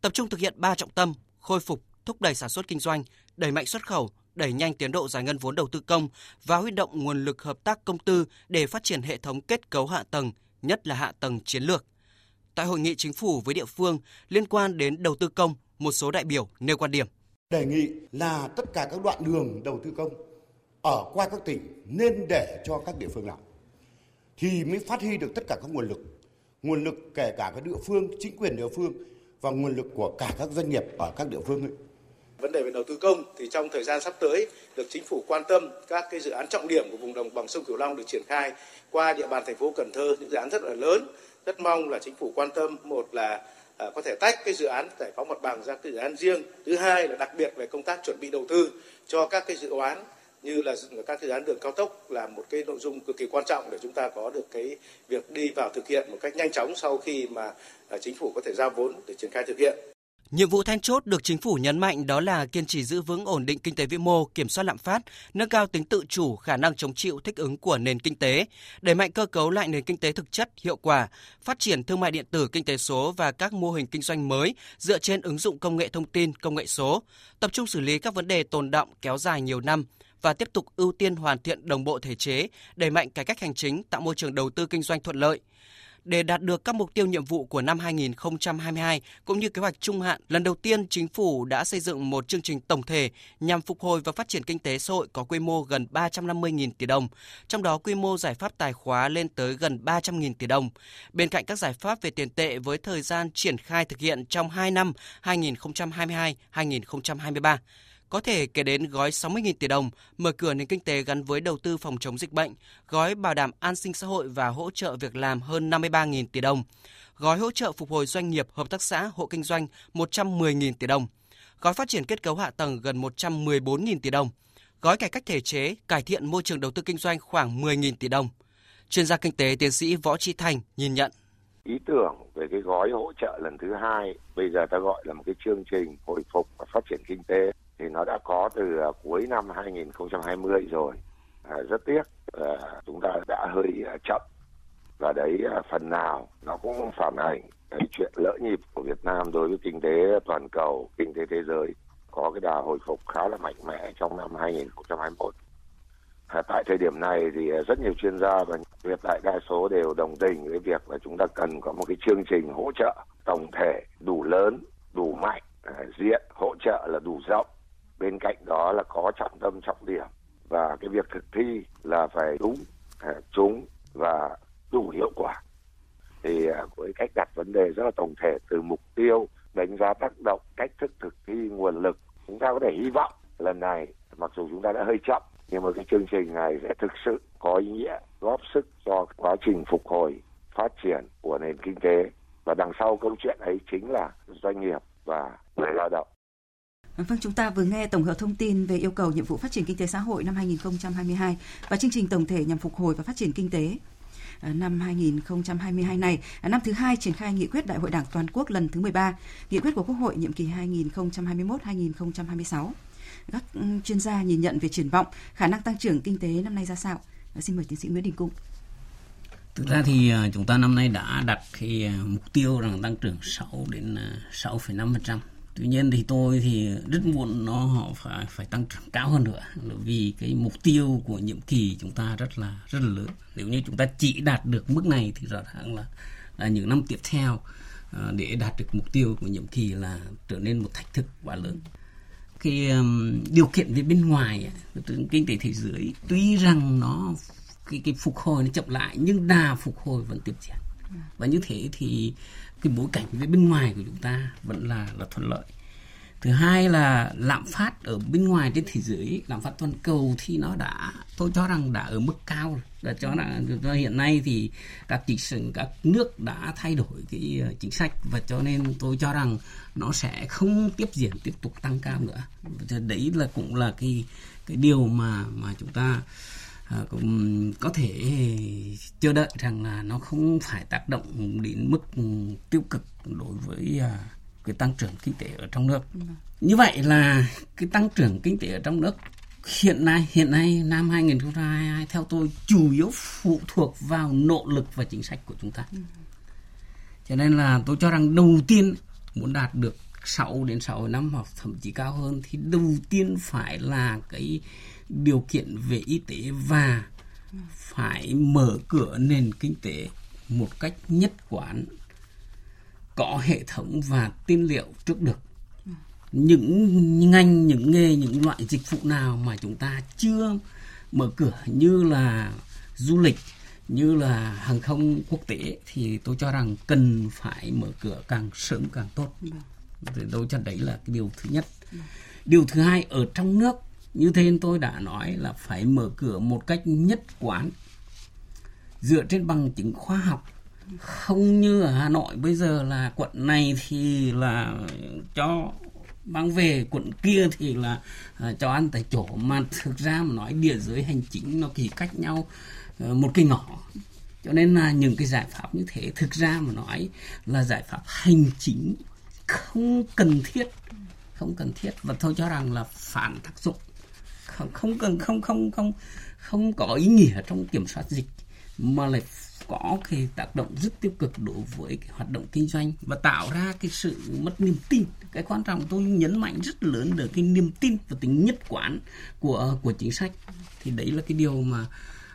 Tập trung thực hiện ba trọng tâm: khôi phục, thúc đẩy sản xuất kinh doanh, đẩy mạnh xuất khẩu, đẩy nhanh tiến độ giải ngân vốn đầu tư công và huy động nguồn lực hợp tác công tư để phát triển hệ thống kết cấu hạ tầng, nhất là hạ tầng chiến lược. Tại hội nghị chính phủ với địa phương liên quan đến đầu tư công, một số đại biểu nêu quan điểm. Đề nghị là tất cả các đoạn đường đầu tư công ở qua các tỉnh nên để cho các địa phương làm thì mới phát huy được tất cả các nguồn lực nguồn lực kể cả các địa phương chính quyền địa phương và nguồn lực của cả các doanh nghiệp ở các địa phương ấy. Vấn đề về đầu tư công thì trong thời gian sắp tới được chính phủ quan tâm các cái dự án trọng điểm của vùng đồng bằng sông Cửu Long được triển khai qua địa bàn thành phố Cần Thơ những dự án rất là lớn rất mong là chính phủ quan tâm một là à, có thể tách cái dự án giải phóng mặt bằng ra cái dự án riêng thứ hai là đặc biệt về công tác chuẩn bị đầu tư cho các cái dự án như là các dự án đường cao tốc là một cái nội dung cực kỳ quan trọng để chúng ta có được cái việc đi vào thực hiện một cách nhanh chóng sau khi mà à, chính phủ có thể giao vốn để triển khai thực hiện. Nhiệm vụ then chốt được chính phủ nhấn mạnh đó là kiên trì giữ vững ổn định kinh tế vĩ mô, kiểm soát lạm phát, nâng cao tính tự chủ, khả năng chống chịu thích ứng của nền kinh tế, đẩy mạnh cơ cấu lại nền kinh tế thực chất, hiệu quả, phát triển thương mại điện tử, kinh tế số và các mô hình kinh doanh mới dựa trên ứng dụng công nghệ thông tin, công nghệ số, tập trung xử lý các vấn đề tồn động kéo dài nhiều năm, và tiếp tục ưu tiên hoàn thiện đồng bộ thể chế, đẩy mạnh cải cách hành chính, tạo môi trường đầu tư kinh doanh thuận lợi. Để đạt được các mục tiêu nhiệm vụ của năm 2022 cũng như kế hoạch trung hạn, lần đầu tiên chính phủ đã xây dựng một chương trình tổng thể nhằm phục hồi và phát triển kinh tế xã hội có quy mô gần 350.000 tỷ đồng, trong đó quy mô giải pháp tài khóa lên tới gần 300.000 tỷ đồng. Bên cạnh các giải pháp về tiền tệ với thời gian triển khai thực hiện trong 2 năm 2022-2023 có thể kể đến gói 60.000 tỷ đồng mở cửa nền kinh tế gắn với đầu tư phòng chống dịch bệnh, gói bảo đảm an sinh xã hội và hỗ trợ việc làm hơn 53.000 tỷ đồng, gói hỗ trợ phục hồi doanh nghiệp, hợp tác xã, hộ kinh doanh 110.000 tỷ đồng, gói phát triển kết cấu hạ tầng gần 114.000 tỷ đồng, gói cải cách thể chế, cải thiện môi trường đầu tư kinh doanh khoảng 10.000 tỷ đồng. Chuyên gia kinh tế tiến sĩ Võ Trí Thành nhìn nhận ý tưởng về cái gói hỗ trợ lần thứ hai bây giờ ta gọi là một cái chương trình hồi phục và phát triển kinh tế thì nó đã có từ à, cuối năm 2020 rồi. À, rất tiếc à, chúng ta đã hơi à, chậm và đấy à, phần nào nó cũng phản ảnh cái chuyện lỡ nhịp của Việt Nam đối với kinh tế toàn cầu, kinh tế thế giới có cái đà hồi phục khá là mạnh mẽ trong năm 2021. À, tại thời điểm này thì à, rất nhiều chuyên gia và tuyệt đại đa số đều đồng tình với việc là chúng ta cần có một cái chương trình hỗ trợ tổng thể đủ lớn, đủ mạnh, à, diện hỗ trợ là đủ rộng bên cạnh đó là có trọng tâm, trọng điểm. Và cái việc thực thi là phải đúng à, chúng và đủ hiệu quả. Thì à, với cách đặt vấn đề rất là tổng thể từ mục tiêu, đánh giá tác động, cách thức thực thi nguồn lực, chúng ta có thể hy vọng lần này, mặc dù chúng ta đã hơi chậm, nhưng mà cái chương trình này sẽ thực sự có ý nghĩa, góp sức cho quá trình phục hồi, phát triển của nền kinh tế. Và đằng sau câu chuyện ấy chính là doanh nghiệp và người lao động. Vâng, vâng, chúng ta vừa nghe tổng hợp thông tin về yêu cầu nhiệm vụ phát triển kinh tế xã hội năm 2022 và chương trình tổng thể nhằm phục hồi và phát triển kinh tế à, năm 2022 này, à, năm thứ hai triển khai nghị quyết Đại hội Đảng toàn quốc lần thứ 13, nghị quyết của Quốc hội nhiệm kỳ 2021-2026. Các ừ, chuyên gia nhìn nhận về triển vọng, khả năng tăng trưởng kinh tế năm nay ra sao? À, xin mời tiến sĩ Nguyễn Đình Cung. Thực ra thì chúng ta năm nay đã đặt cái mục tiêu rằng tăng trưởng 6 đến 6,5% tuy nhiên thì tôi thì rất muốn nó họ phải phải tăng trưởng cao hơn nữa. Vì cái mục tiêu của nhiệm kỳ chúng ta rất là rất là lớn. Nếu như chúng ta chỉ đạt được mức này thì rõ ràng là, là những năm tiếp theo à, để đạt được mục tiêu của nhiệm kỳ là trở nên một thách thức quá lớn. Cái um, điều kiện về bên ngoài kinh tế thế giới tuy rằng nó cái cái phục hồi nó chậm lại nhưng đà phục hồi vẫn tiếp diễn. Và như thế thì cái bối cảnh về bên ngoài của chúng ta vẫn là là thuận lợi. Thứ hai là lạm phát ở bên ngoài trên thế giới, lạm phát toàn cầu thì nó đã, tôi cho rằng đã ở mức cao rồi. Đã cho là hiện nay thì các chính sách, các nước đã thay đổi cái ờ, chính sách và cho nên tôi cho rằng nó sẽ không tiếp diễn tiếp tục tăng cao nữa. Đấy là cũng là cái cái điều mà mà chúng ta À, cũng có thể chờ đợi rằng là nó không phải tác động đến mức tiêu cực đối với à, cái tăng trưởng kinh tế ở trong nước. Vâng. Như vậy là cái tăng trưởng kinh tế ở trong nước hiện nay hiện nay năm 2022 theo tôi chủ yếu phụ thuộc vào nỗ lực và chính sách của chúng ta. Vâng. Cho nên là tôi cho rằng đầu tiên muốn đạt được 6 đến 6 năm hoặc thậm chí cao hơn thì đầu tiên phải là cái điều kiện về y tế và phải mở cửa nền kinh tế một cách nhất quán, có hệ thống và tiên liệu trước được những ngành, những nghề, những loại dịch vụ nào mà chúng ta chưa mở cửa như là du lịch, như là hàng không quốc tế thì tôi cho rằng cần phải mở cửa càng sớm càng tốt Vâng tôi cho đấy là cái điều thứ nhất. Điều thứ hai ở trong nước như thế tôi đã nói là phải mở cửa một cách nhất quán dựa trên bằng chứng khoa học. Không như ở Hà Nội bây giờ là quận này thì là cho mang về quận kia thì là uh, cho ăn tại chỗ. Mà thực ra mà nói địa giới hành chính nó kỳ cách nhau uh, một cái ngõ. Cho nên là những cái giải pháp như thế thực ra mà nói là giải pháp hành chính không cần thiết. Không cần thiết. Và tôi cho rằng là phản tác dụng. Không không cần, không không không không có ý nghĩa trong kiểm soát dịch, mà lại có cái tác động rất tiêu cực đối với cái hoạt động kinh doanh và tạo ra cái sự mất niềm tin. Cái quan trọng tôi nhấn mạnh rất lớn được cái niềm tin và tính nhất quán của của chính sách. Thì đấy là cái điều mà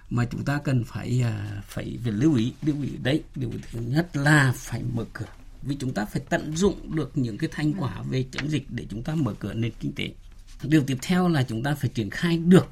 mà chúng ta cần phải à, phải phải lưu ý lưu ý đấy điều thứ nhất là phải mở cửa vì chúng ta phải tận dụng được những cái thành quả về chống dịch để chúng ta mở cửa nền kinh tế. Điều tiếp theo là chúng ta phải triển khai được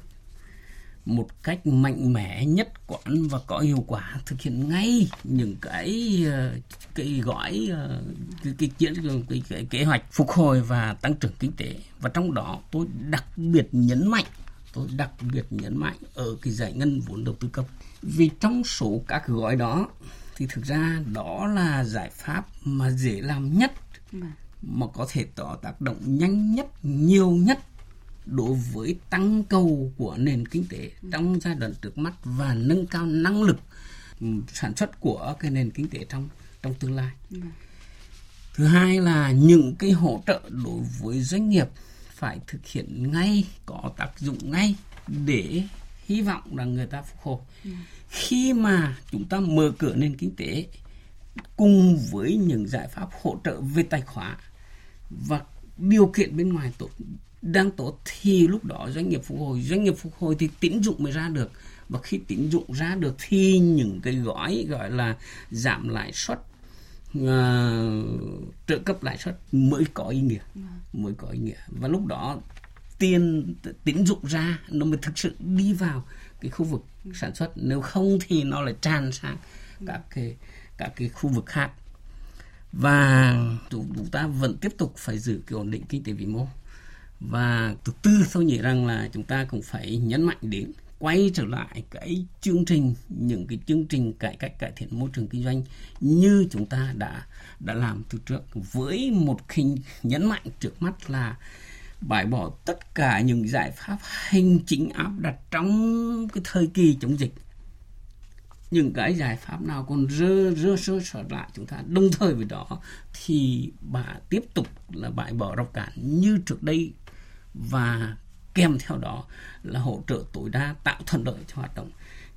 một cách mạnh mẽ nhất quán và có hiệu quả thực hiện ngay những cái ờ, cái gói ờ, cái cái chiến cái, cái kế hoạch phục hồi và tăng trưởng kinh tế. Và trong đó tôi đặc biệt nhấn mạnh tôi đặc biệt nhấn mạnh ở cái giải ngân vốn đầu tư công. Vì trong số các gói đó thì thực ra đó là giải pháp mà dễ làm nhất vâng. mà có thể có tác động nhanh nhất nhiều nhất đối với tăng cầu của nền kinh tế trong giai đoạn trước mắt và nâng cao năng lực ừ, sản xuất của cái nền kinh tế trong trong tương lai. Thứ hai là những cái hỗ trợ đối với doanh nghiệp phải thực hiện ngay, có tác dụng ngay để hy vọng là người ta phục hồi. Khi mà chúng ta mở cửa nền kinh tế cùng với những giải pháp hỗ trợ về tài khoá và điều kiện bên ngoài tốt đang tốt thì lúc đó doanh nghiệp phục hồi. Doanh nghiệp phục hồi thì tín dụng mới ra được. Và khi tín dụng ra được thì những cái gói gọi là giảm lãi suất uh, trợ cấp lãi suất mới có ý nghĩa mới có ý nghĩa. Và lúc đó tiền tín dụng ra nó mới thực sự đi vào cái khu vực sản xuất. Nếu không thì nó lại tràn sang các cái các cái khu vực khác. Và chúng ta vẫn tiếp tục phải giữ cái ổn định kinh tế vĩ mô. Và thứ tư tôi nghĩ rằng là chúng ta cũng phải nhấn mạnh đến quay trở lại cái chương trình, những cái chương trình cải cách, cải thiện môi trường kinh doanh như chúng ta đã đã làm từ trước, với một hình nhấn mạnh trước mắt là bãi bỏ tất cả những giải pháp hành chính áp đặt trong cái thời kỳ chống dịch. Những cái giải pháp nào còn rơ rơ sơ sót lại chúng ta. Đồng thời với đó thì bà tiếp tục là bãi bỏ rào cản như trước đây và kèm theo đó là hỗ trợ tối đa tạo thuận lợi cho hoạt động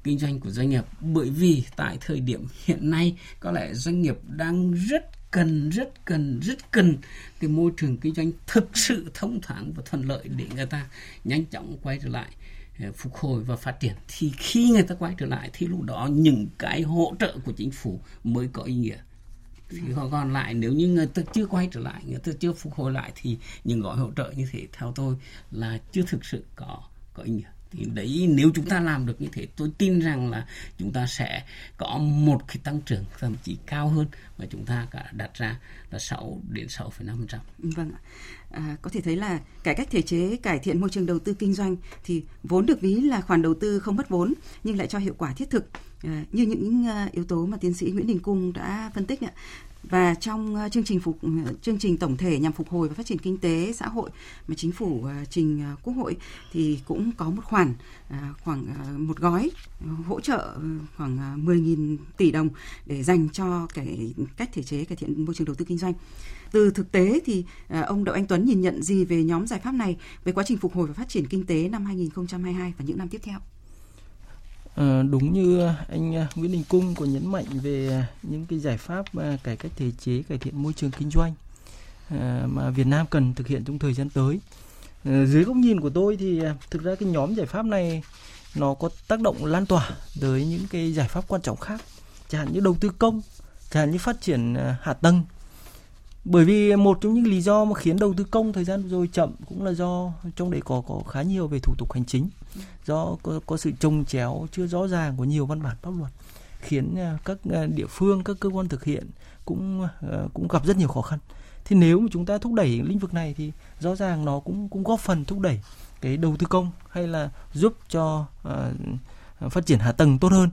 kinh doanh của doanh nghiệp. Bởi vì tại thời điểm hiện nay, có lẽ doanh nghiệp đang rất cần, rất cần rất cần cái môi trường kinh doanh thực sự thông thoáng và thuận lợi để người ta nhanh chóng quay trở lại ờ, phục hồi và phát triển. Thì khi người ta quay trở lại thì lúc đó những cái hỗ trợ của chính phủ mới có ý nghĩa. Thì còn lại, nếu như người ta chưa quay trở lại, người ta chưa phục hồi lại thì những gói hỗ trợ như thế theo tôi là chưa thực sự có có ý nghĩa thì đấy nếu chúng ta làm được như thế tôi tin rằng là chúng ta sẽ có một cái tăng trưởng thậm chí cao hơn mà chúng ta cả đặt ra là 6 đến 6,5%. Vâng ạ. À, có thể thấy là cải cách thể chế, cải thiện môi trường đầu tư kinh doanh thì vốn được ví là khoản đầu tư không mất vốn nhưng lại cho hiệu quả thiết thực à, như những à, yếu tố mà tiến sĩ Nguyễn Đình Cung đã phân tích ạ. Và trong ờ, chương trình phục ờ, chương trình tổng thể nhằm phục hồi và phát triển kinh tế xã hội mà chính phủ uh, trình Quốc hội thì cũng có một khoản khoảng một gói hỗ trợ ừ, khoảng 10.000 tỷ đồng để dành cho cái cách thể chế cải thiện môi trường đầu tư kinh doanh. Từ thực tế thì ông Đậu Anh Tuấn nhìn nhận gì về nhóm giải pháp này về quá trình phục hồi và phát triển kinh tế năm 2022 và những năm tiếp theo? À, đúng như anh ờ, Nguyễn Đình Cung có nhấn mạnh về những cái giải pháp ờ, cải cách thể chế, cải thiện môi trường kinh doanh à, mà Việt Nam cần thực hiện trong thời gian tới. À, dưới góc nhìn của tôi thì thực ra cái nhóm giải pháp này nó có tác động lan tỏa tới những cái giải pháp quan trọng khác, chẳng hạn như đầu tư công, chẳng hạn như phát triển hạ tầng bởi vì một trong những lý do mà khiến đầu tư công thời gian rồi chậm cũng là do trong đấy có có khá nhiều về thủ tục hành chính do có, có sự trồng chéo chưa rõ ràng của nhiều văn bản pháp luật khiến à, các à, địa phương các cơ quan thực hiện cũng à, cũng gặp rất nhiều khó khăn. Thì nếu mà chúng ta thúc đẩy lĩnh vực này thì rõ ràng nó cũng cũng góp phần thúc đẩy cái đầu tư công hay là giúp cho uh, phát triển hạ tầng tốt hơn.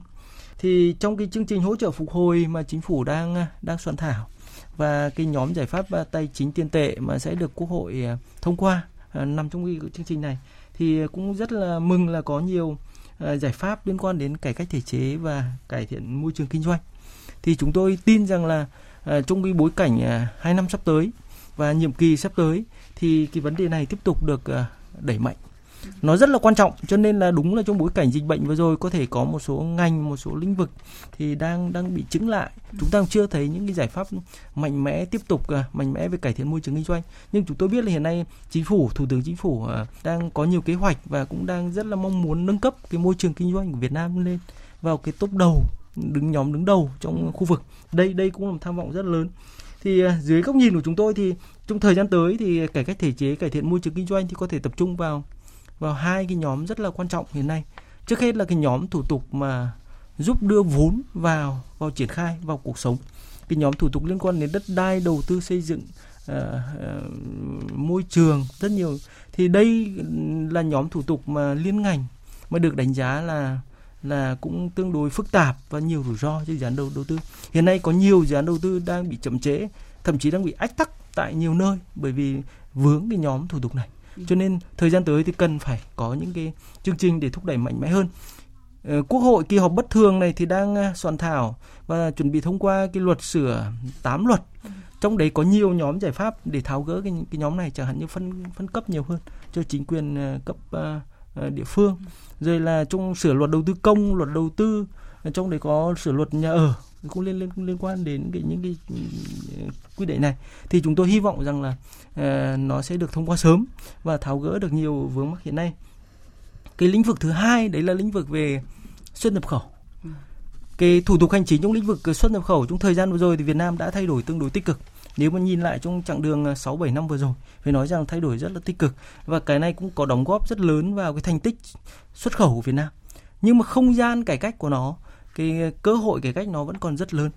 Thì trong cái chương trình hỗ trợ phục hồi mà chính phủ đang đang soạn thảo và cái nhóm giải pháp tài chính tiền tệ mà sẽ được Quốc hội thông qua nằm trong cái chương trình này thì cũng rất là mừng là có nhiều ờ, giải pháp liên quan đến cải cách thể chế và cải thiện môi trường kinh doanh. Thì chúng tôi tin rằng là ờ, trong cái bối cảnh ờ, hai năm sắp tới và nhiệm kỳ sắp tới thì cái vấn đề này tiếp tục được đẩy mạnh nó rất là quan trọng, cho nên là đúng là trong bối cảnh dịch bệnh vừa rồi có thể có một số ngành, một số lĩnh vực thì đang đang bị chứng lại. Chúng ta chưa thấy những cái giải pháp mạnh mẽ tiếp tục à, mạnh mẽ về cải thiện môi trường kinh doanh. Nhưng chúng tôi biết là hiện nay chính phủ, thủ tướng chính phủ à, đang có nhiều kế hoạch và cũng đang rất là mong muốn nâng cấp cái môi trường kinh doanh của Việt Nam lên vào cái top đầu, đứng, nhóm đứng đầu trong khu vực. Đây đây cũng là một tham vọng rất lớn. Thì à, dưới góc nhìn của chúng tôi thì trong thời gian tới thì cải cách thể chế, cải thiện môi trường kinh doanh thì có thể tập trung vào vào hai cái nhóm rất là quan trọng hiện nay. Trước hết là cái nhóm thủ tục mà giúp đưa vốn vào vào triển khai vào cuộc sống. Cái nhóm thủ tục liên quan đến đất đai đầu tư xây dựng uh, uh, môi trường rất nhiều. Thì đây là nhóm thủ tục mà liên ngành mà được đánh giá là là cũng tương đối phức tạp và nhiều rủi ro cho dự án đầu đầu tư. Hiện nay có nhiều dự án đầu tư đang bị chậm trễ thậm chí đang bị ách tắc tại nhiều nơi bởi vì vướng cái nhóm thủ tục này cho nên thời gian tới thì cần phải có những cái chương trình để thúc đẩy mạnh mẽ hơn. Ờ, Quốc hội kỳ họp bất thường này thì đang ờ, soạn thảo và chuẩn bị thông qua cái luật sửa 8 luật. Trong đấy có nhiều nhóm giải pháp để tháo gỡ cái cái nhóm này chẳng hạn như phân phân cấp nhiều hơn cho chính quyền ờ, cấp uh, địa phương. Rồi là trong sửa luật đầu tư công, luật đầu tư, trong đấy có sửa luật nhà ở cũng liên liên liên quan đến cái những cái quy định này. Thì chúng tôi hy vọng rằng là uh, nó sẽ được thông qua sớm và tháo gỡ được nhiều vướng mắc hiện nay. Cái lĩnh vực thứ hai đấy là lĩnh vực về xuất nhập khẩu. Cái thủ tục hành chính trong lĩnh vực xuất nhập khẩu trong thời gian vừa rồi thì Việt Nam đã thay đổi tương đối tích cực. Nếu mà nhìn lại trong chặng đường 6 7 năm vừa rồi phải nói rằng thay đổi rất là tích cực và cái này cũng có đóng góp rất lớn vào cái thành tích xuất khẩu của Việt Nam. Nhưng mà không gian cải cách của nó cái cơ hội cải cách nó vẫn còn rất lớn.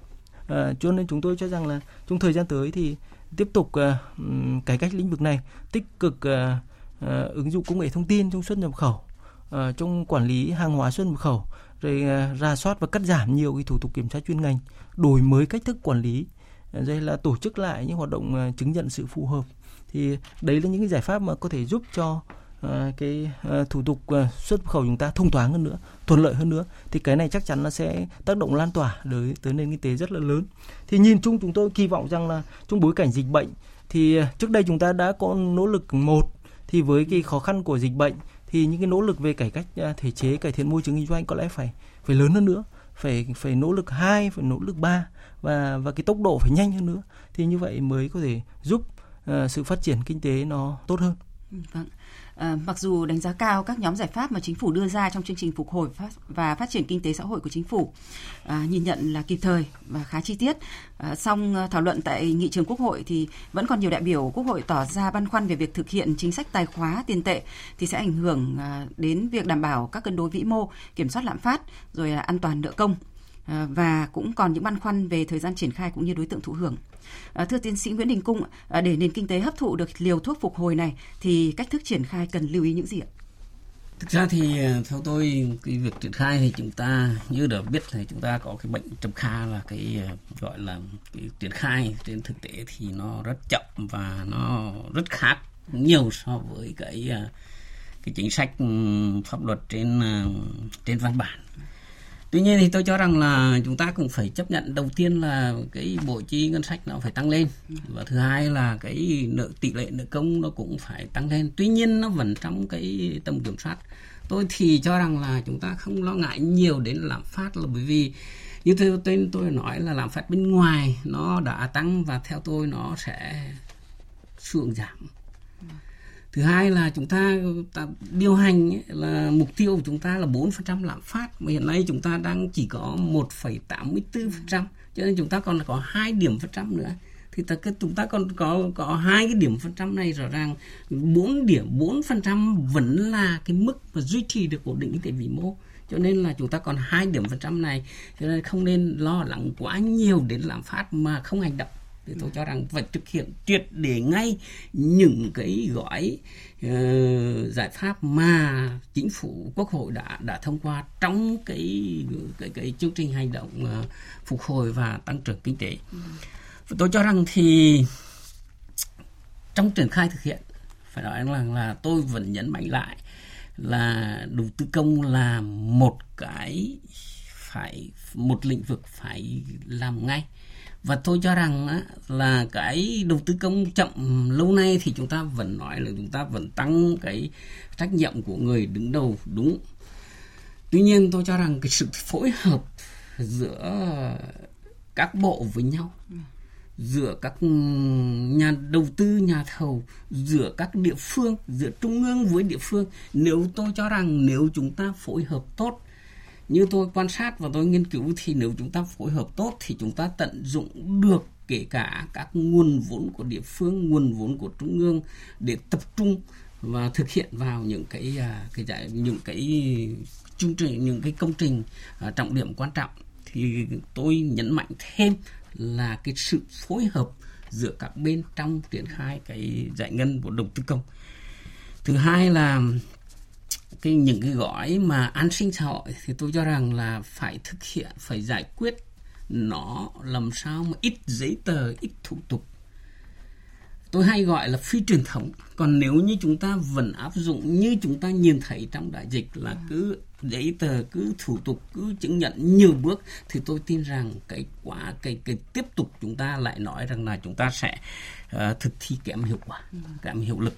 À, cho nên chúng tôi cho rằng là trong thời gian tới thì tiếp tục uh, cải cách lĩnh vực này tích cực uh, uh, ứng dụng công nghệ thông tin trong xuất nhập khẩu uh, trong quản lý hàng hóa xuất nhập khẩu rồi uh, ra soát và cắt giảm nhiều cái thủ tục kiểm tra chuyên ngành đổi mới cách thức quản lý uh, rồi là tổ chức lại những hoạt động uh, chứng nhận sự phù hợp. Thì đấy là những cái giải pháp mà có thể giúp cho uh, Ờ, cái ờ, thủ tục ờ, xuất khẩu chúng ta thông thoáng hơn nữa thuận lợi hơn nữa thì cái này chắc chắn nó sẽ tác động lan tỏa tới tới nền kinh tế rất là lớn thì nhìn chung chúng tôi kỳ vọng rằng là trong bối cảnh dịch bệnh thì trước đây chúng ta đã có nỗ lực một thì với cái khó khăn của dịch bệnh thì những cái nỗ lực về cải cách thể chế cải thiện môi trường kinh doanh có lẽ phải phải lớn hơn nữa phải phải nỗ lực hai phải nỗ lực ba và và cái tốc độ phải nhanh hơn nữa thì như vậy mới có thể giúp uh, sự phát triển kinh tế nó tốt hơn. Vâng. À, mặc dù đánh giá cao các nhóm giải pháp mà chính phủ đưa ra trong chương trình phục hồi và phát triển kinh tế xã hội của chính phủ, à, nhìn nhận là kịp thời và khá chi tiết. À, song thảo luận tại nghị trường Quốc hội thì vẫn còn nhiều đại biểu Quốc hội tỏ ra băn khoăn về việc thực hiện chính sách tài khóa tiền tệ thì sẽ ảnh hưởng à, đến việc đảm bảo các cân đối vĩ mô, kiểm soát lạm phát, rồi là an toàn nợ công. Ờ, và cũng còn những băn khoăn về thời gian triển khai cũng như đối tượng thụ hưởng. Ờ, thưa tiến sĩ Nguyễn Đình Cung, ờ, để nền kinh tế hấp thụ được liều thuốc phục hồi này thì cách thức triển khai cần lưu ý những gì ạ? Thực ra thì theo tôi cái việc triển khai thì chúng ta như đã biết thì chúng ta có cái bệnh trầm kha là cái gọi là cái triển khai trên thực tế thì nó rất chậm và nó rất khác nhiều so với cái cái chính sách pháp luật trên trên văn bản tuy nhiên thì tôi cho rằng là chúng ta cũng phải chấp nhận đầu tiên là cái bộ chi ngân sách nó phải tăng lên. Và thứ hai là cái nợ, tỷ lệ nợ công nó cũng phải tăng lên. Tuy nhiên nó vẫn trong cái tầm kiểm soát. Tôi thì cho rằng là chúng ta không lo ngại nhiều đến lạm phát là bởi vì như tôi tên tôi nói là lạm phát bên ngoài nó đã tăng và theo tôi nó sẽ xuống giảm thứ hai là chúng ta, ta điều hành ấy, là mục tiêu của chúng ta là 4% lạm phát. Mà hiện nay chúng ta đang chỉ có 1,84% cho nên chúng ta còn có hai điểm phần trăm nữa. Thì ta chúng ta còn có có hai cái điểm phần trăm này rõ ràng bốn điểm bốn phần trăm vẫn là cái mức mà duy trì được ổn định kinh tế vĩ mô. Cho nên là chúng ta còn hai điểm phần trăm này cho nên không nên lo lắng quá nhiều đến lạm phát mà không hành động thì tôi cho rằng phải thực hiện triệt để ngay những cái gói uh, giải pháp mà chính phủ quốc hội đã đã thông qua trong cái cái cái chương trình hành động uh, phục hồi và tăng trưởng kinh tế. Ừ. Tôi cho rằng thì trong triển khai thực hiện phải nói rằng là tôi vẫn nhấn mạnh lại là đầu tư công là một cái phải một lĩnh vực phải làm ngay và tôi cho rằng á, là cái đầu tư công chậm lâu nay thì chúng ta vẫn nói là chúng ta vẫn tăng cái trách nhiệm của người đứng đầu đúng. Tuy nhiên tôi cho rằng cái sự phối hợp giữa các bộ với nhau giữa các nhà đầu tư nhà thầu giữa các địa phương giữa trung ương với địa phương nếu tôi cho rằng nếu chúng ta phối hợp tốt như tôi quan sát và tôi nghiên cứu thì nếu chúng ta phối hợp tốt thì chúng ta tận dụng được kể cả các nguồn vốn của địa phương nguồn vốn của trung ương để tập trung và thực hiện vào những cái à, cái giải những cái chương trình những cái công trình uh, trọng điểm quan trọng. Thì tôi nhấn mạnh thêm là cái sự phối hợp giữa các bên trong triển khai cái giải ngân vốn đầu tư công. Thứ hai là cái những cái gói mà an sinh xã hội thì tôi cho rằng là phải thực hiện phải giải quyết nó làm sao mà ít giấy tờ ít thủ tục. Tôi hay gọi là phi truyền thống. Còn nếu như chúng ta vẫn áp dụng như chúng ta nhìn thấy trong đại dịch là cứ giấy tờ cứ thủ tục cứ chứng nhận nhiều bước thì tôi tin rằng cái quá cái cái tiếp tục chúng ta lại nói rằng là chúng ta sẽ uh, thực thi kém hiệu quả kém hiệu lực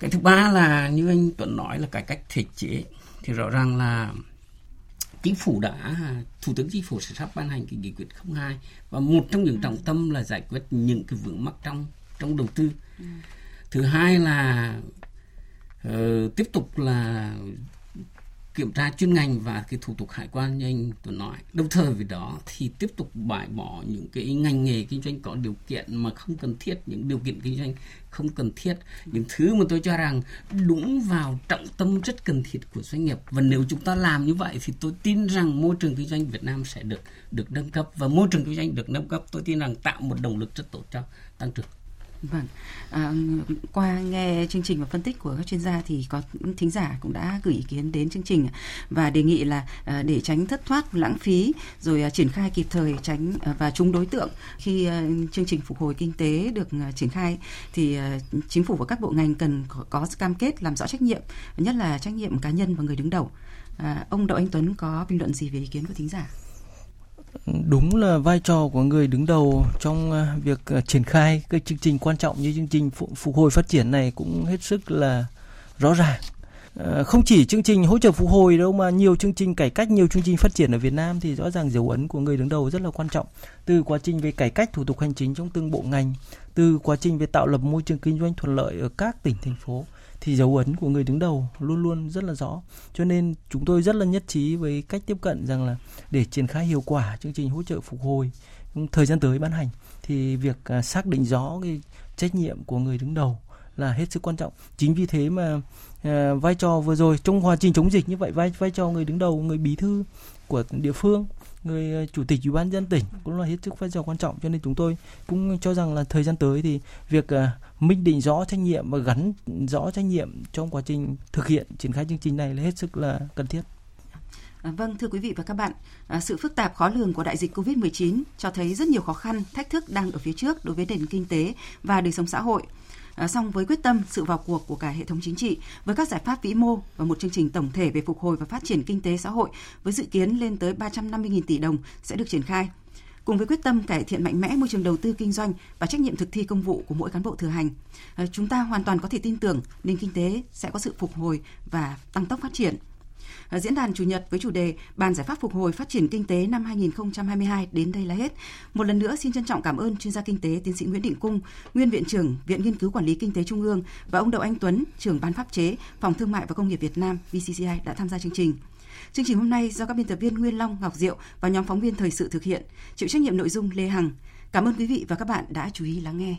cái thứ ba là như anh Tuấn nói là cải cách thể chế. Thì rõ ràng là chính phủ đã thủ tướng chính phủ sẽ sắp ban hành cái nghị quyết 02 và một trong những trọng tâm là giải quyết những cái vướng mắc trong trong đầu tư. Ừ. thứ hai là uh, tiếp tục là kiểm tra chuyên ngành và cái thủ tục hải quan như anh tôi nói. Đồng thời với đó thì tiếp tục bãi bỏ những cái ngành nghề kinh doanh có điều kiện mà không cần thiết, những điều kiện kinh doanh không cần thiết. Những thứ mà tôi cho rằng đúng vào trọng tâm rất cần thiết của doanh nghiệp. Và nếu chúng ta làm như vậy thì tôi tin rằng môi trường kinh doanh Việt Nam sẽ được được nâng cấp. Và môi trường kinh doanh được nâng cấp, tôi tin rằng tạo một động lực rất tốt cho tăng trưởng. Vâng, à, qua nghe chương trình và phân tích của các chuyên gia thì có thính giả cũng đã gửi ý kiến đến chương trình và đề nghị là à, để tránh thất thoát lãng phí rồi à, triển khai kịp thời tránh à, và trúng đối tượng khi à, chương trình phục hồi kinh tế được à, triển khai thì à, chính phủ và các bộ ngành cần có, có cam kết làm rõ trách nhiệm nhất là trách nhiệm cá nhân và người đứng đầu. À, ông Đậu Anh Tuấn có bình luận gì về ý kiến của thính giả? Đúng là vai trò của người đứng đầu trong à, việc à, triển khai cái chương trình quan trọng như chương trình phục hồi phát triển này cũng hết sức là rõ ràng. À, không chỉ chương trình hỗ trợ phục hồi đâu mà nhiều chương trình cải cách, nhiều chương trình phát triển ở Việt Nam thì rõ ràng dấu ấn của người đứng đầu rất là quan trọng. Từ quá trình về cải cách, thủ tục hành chính trong từng bộ ngành, từ quá trình về tạo lập môi trường kinh doanh thuận lợi ở các tỉnh, thành phố thì dấu ấn của người đứng đầu luôn luôn rất là rõ. Cho nên chúng tôi rất là nhất trí với cách tiếp cận rằng là để triển khai hiệu quả chương trình hỗ trợ phục hồi thời gian tới ban hành, thì việc à, xác định rõ cái trách nhiệm của người đứng đầu là hết sức quan trọng. Chính vì thế mà à, vai trò vừa rồi trong quá trình chống dịch như vậy, vai vai trò người đứng đầu, người bí thư của địa phương người ờ, chủ tịch ủy ban dân tỉnh cũng là hết sức vai trò quan trọng cho nên chúng tôi cũng cho rằng là thời gian tới thì việc ờ, minh định rõ trách nhiệm và gắn rõ trách nhiệm trong quá trình thực hiện triển khai chương trình này là hết sức là cần thiết. Dạ. Vâng, thưa quý vị và các bạn, ờ, sự phức tạp khó lường của đại dịch COVID-19 cho thấy rất nhiều khó khăn, thách thức đang ở phía trước đối với nền kinh tế và đời sống xã hội. Ờ, Song với quyết tâm, sự vào cuộc của cả hệ thống chính trị với các giải pháp vĩ mô và một chương trình tổng thể về phục hồi và phát triển kinh tế xã hội với dự kiến lên tới 350.000 tỷ đồng sẽ được triển khai. Cùng với quyết tâm cải thiện mạnh mẽ môi trường đầu tư kinh doanh và trách nhiệm thực thi công vụ của mỗi cán bộ thừa hành, ờ, chúng ta hoàn toàn có thể tin tưởng nền kinh tế sẽ có sự phục hồi và tăng tốc phát triển. Ờ, diễn đàn chủ nhật với chủ đề Bàn giải pháp phục hồi phát triển kinh tế năm 2022 đến đây là hết. Một lần nữa xin trân trọng cảm ơn chuyên gia kinh tế tiến sĩ Nguyễn Định Cung, nguyên viện trưởng Viện Nghiên cứu Quản lý Kinh tế Trung ương và ông Đậu Anh Tuấn, trưởng ban pháp chế, Phòng Thương mại và Công nghiệp Việt Nam VCCI đã tham gia chương trình. Chương trình hôm nay do các biên tập viên Nguyên Long, Ngọc Diệu và nhóm phóng viên thời sự thực hiện, chịu trách nhiệm nội dung Lê Hằng. Cảm ơn quý vị và các bạn đã chú ý lắng nghe.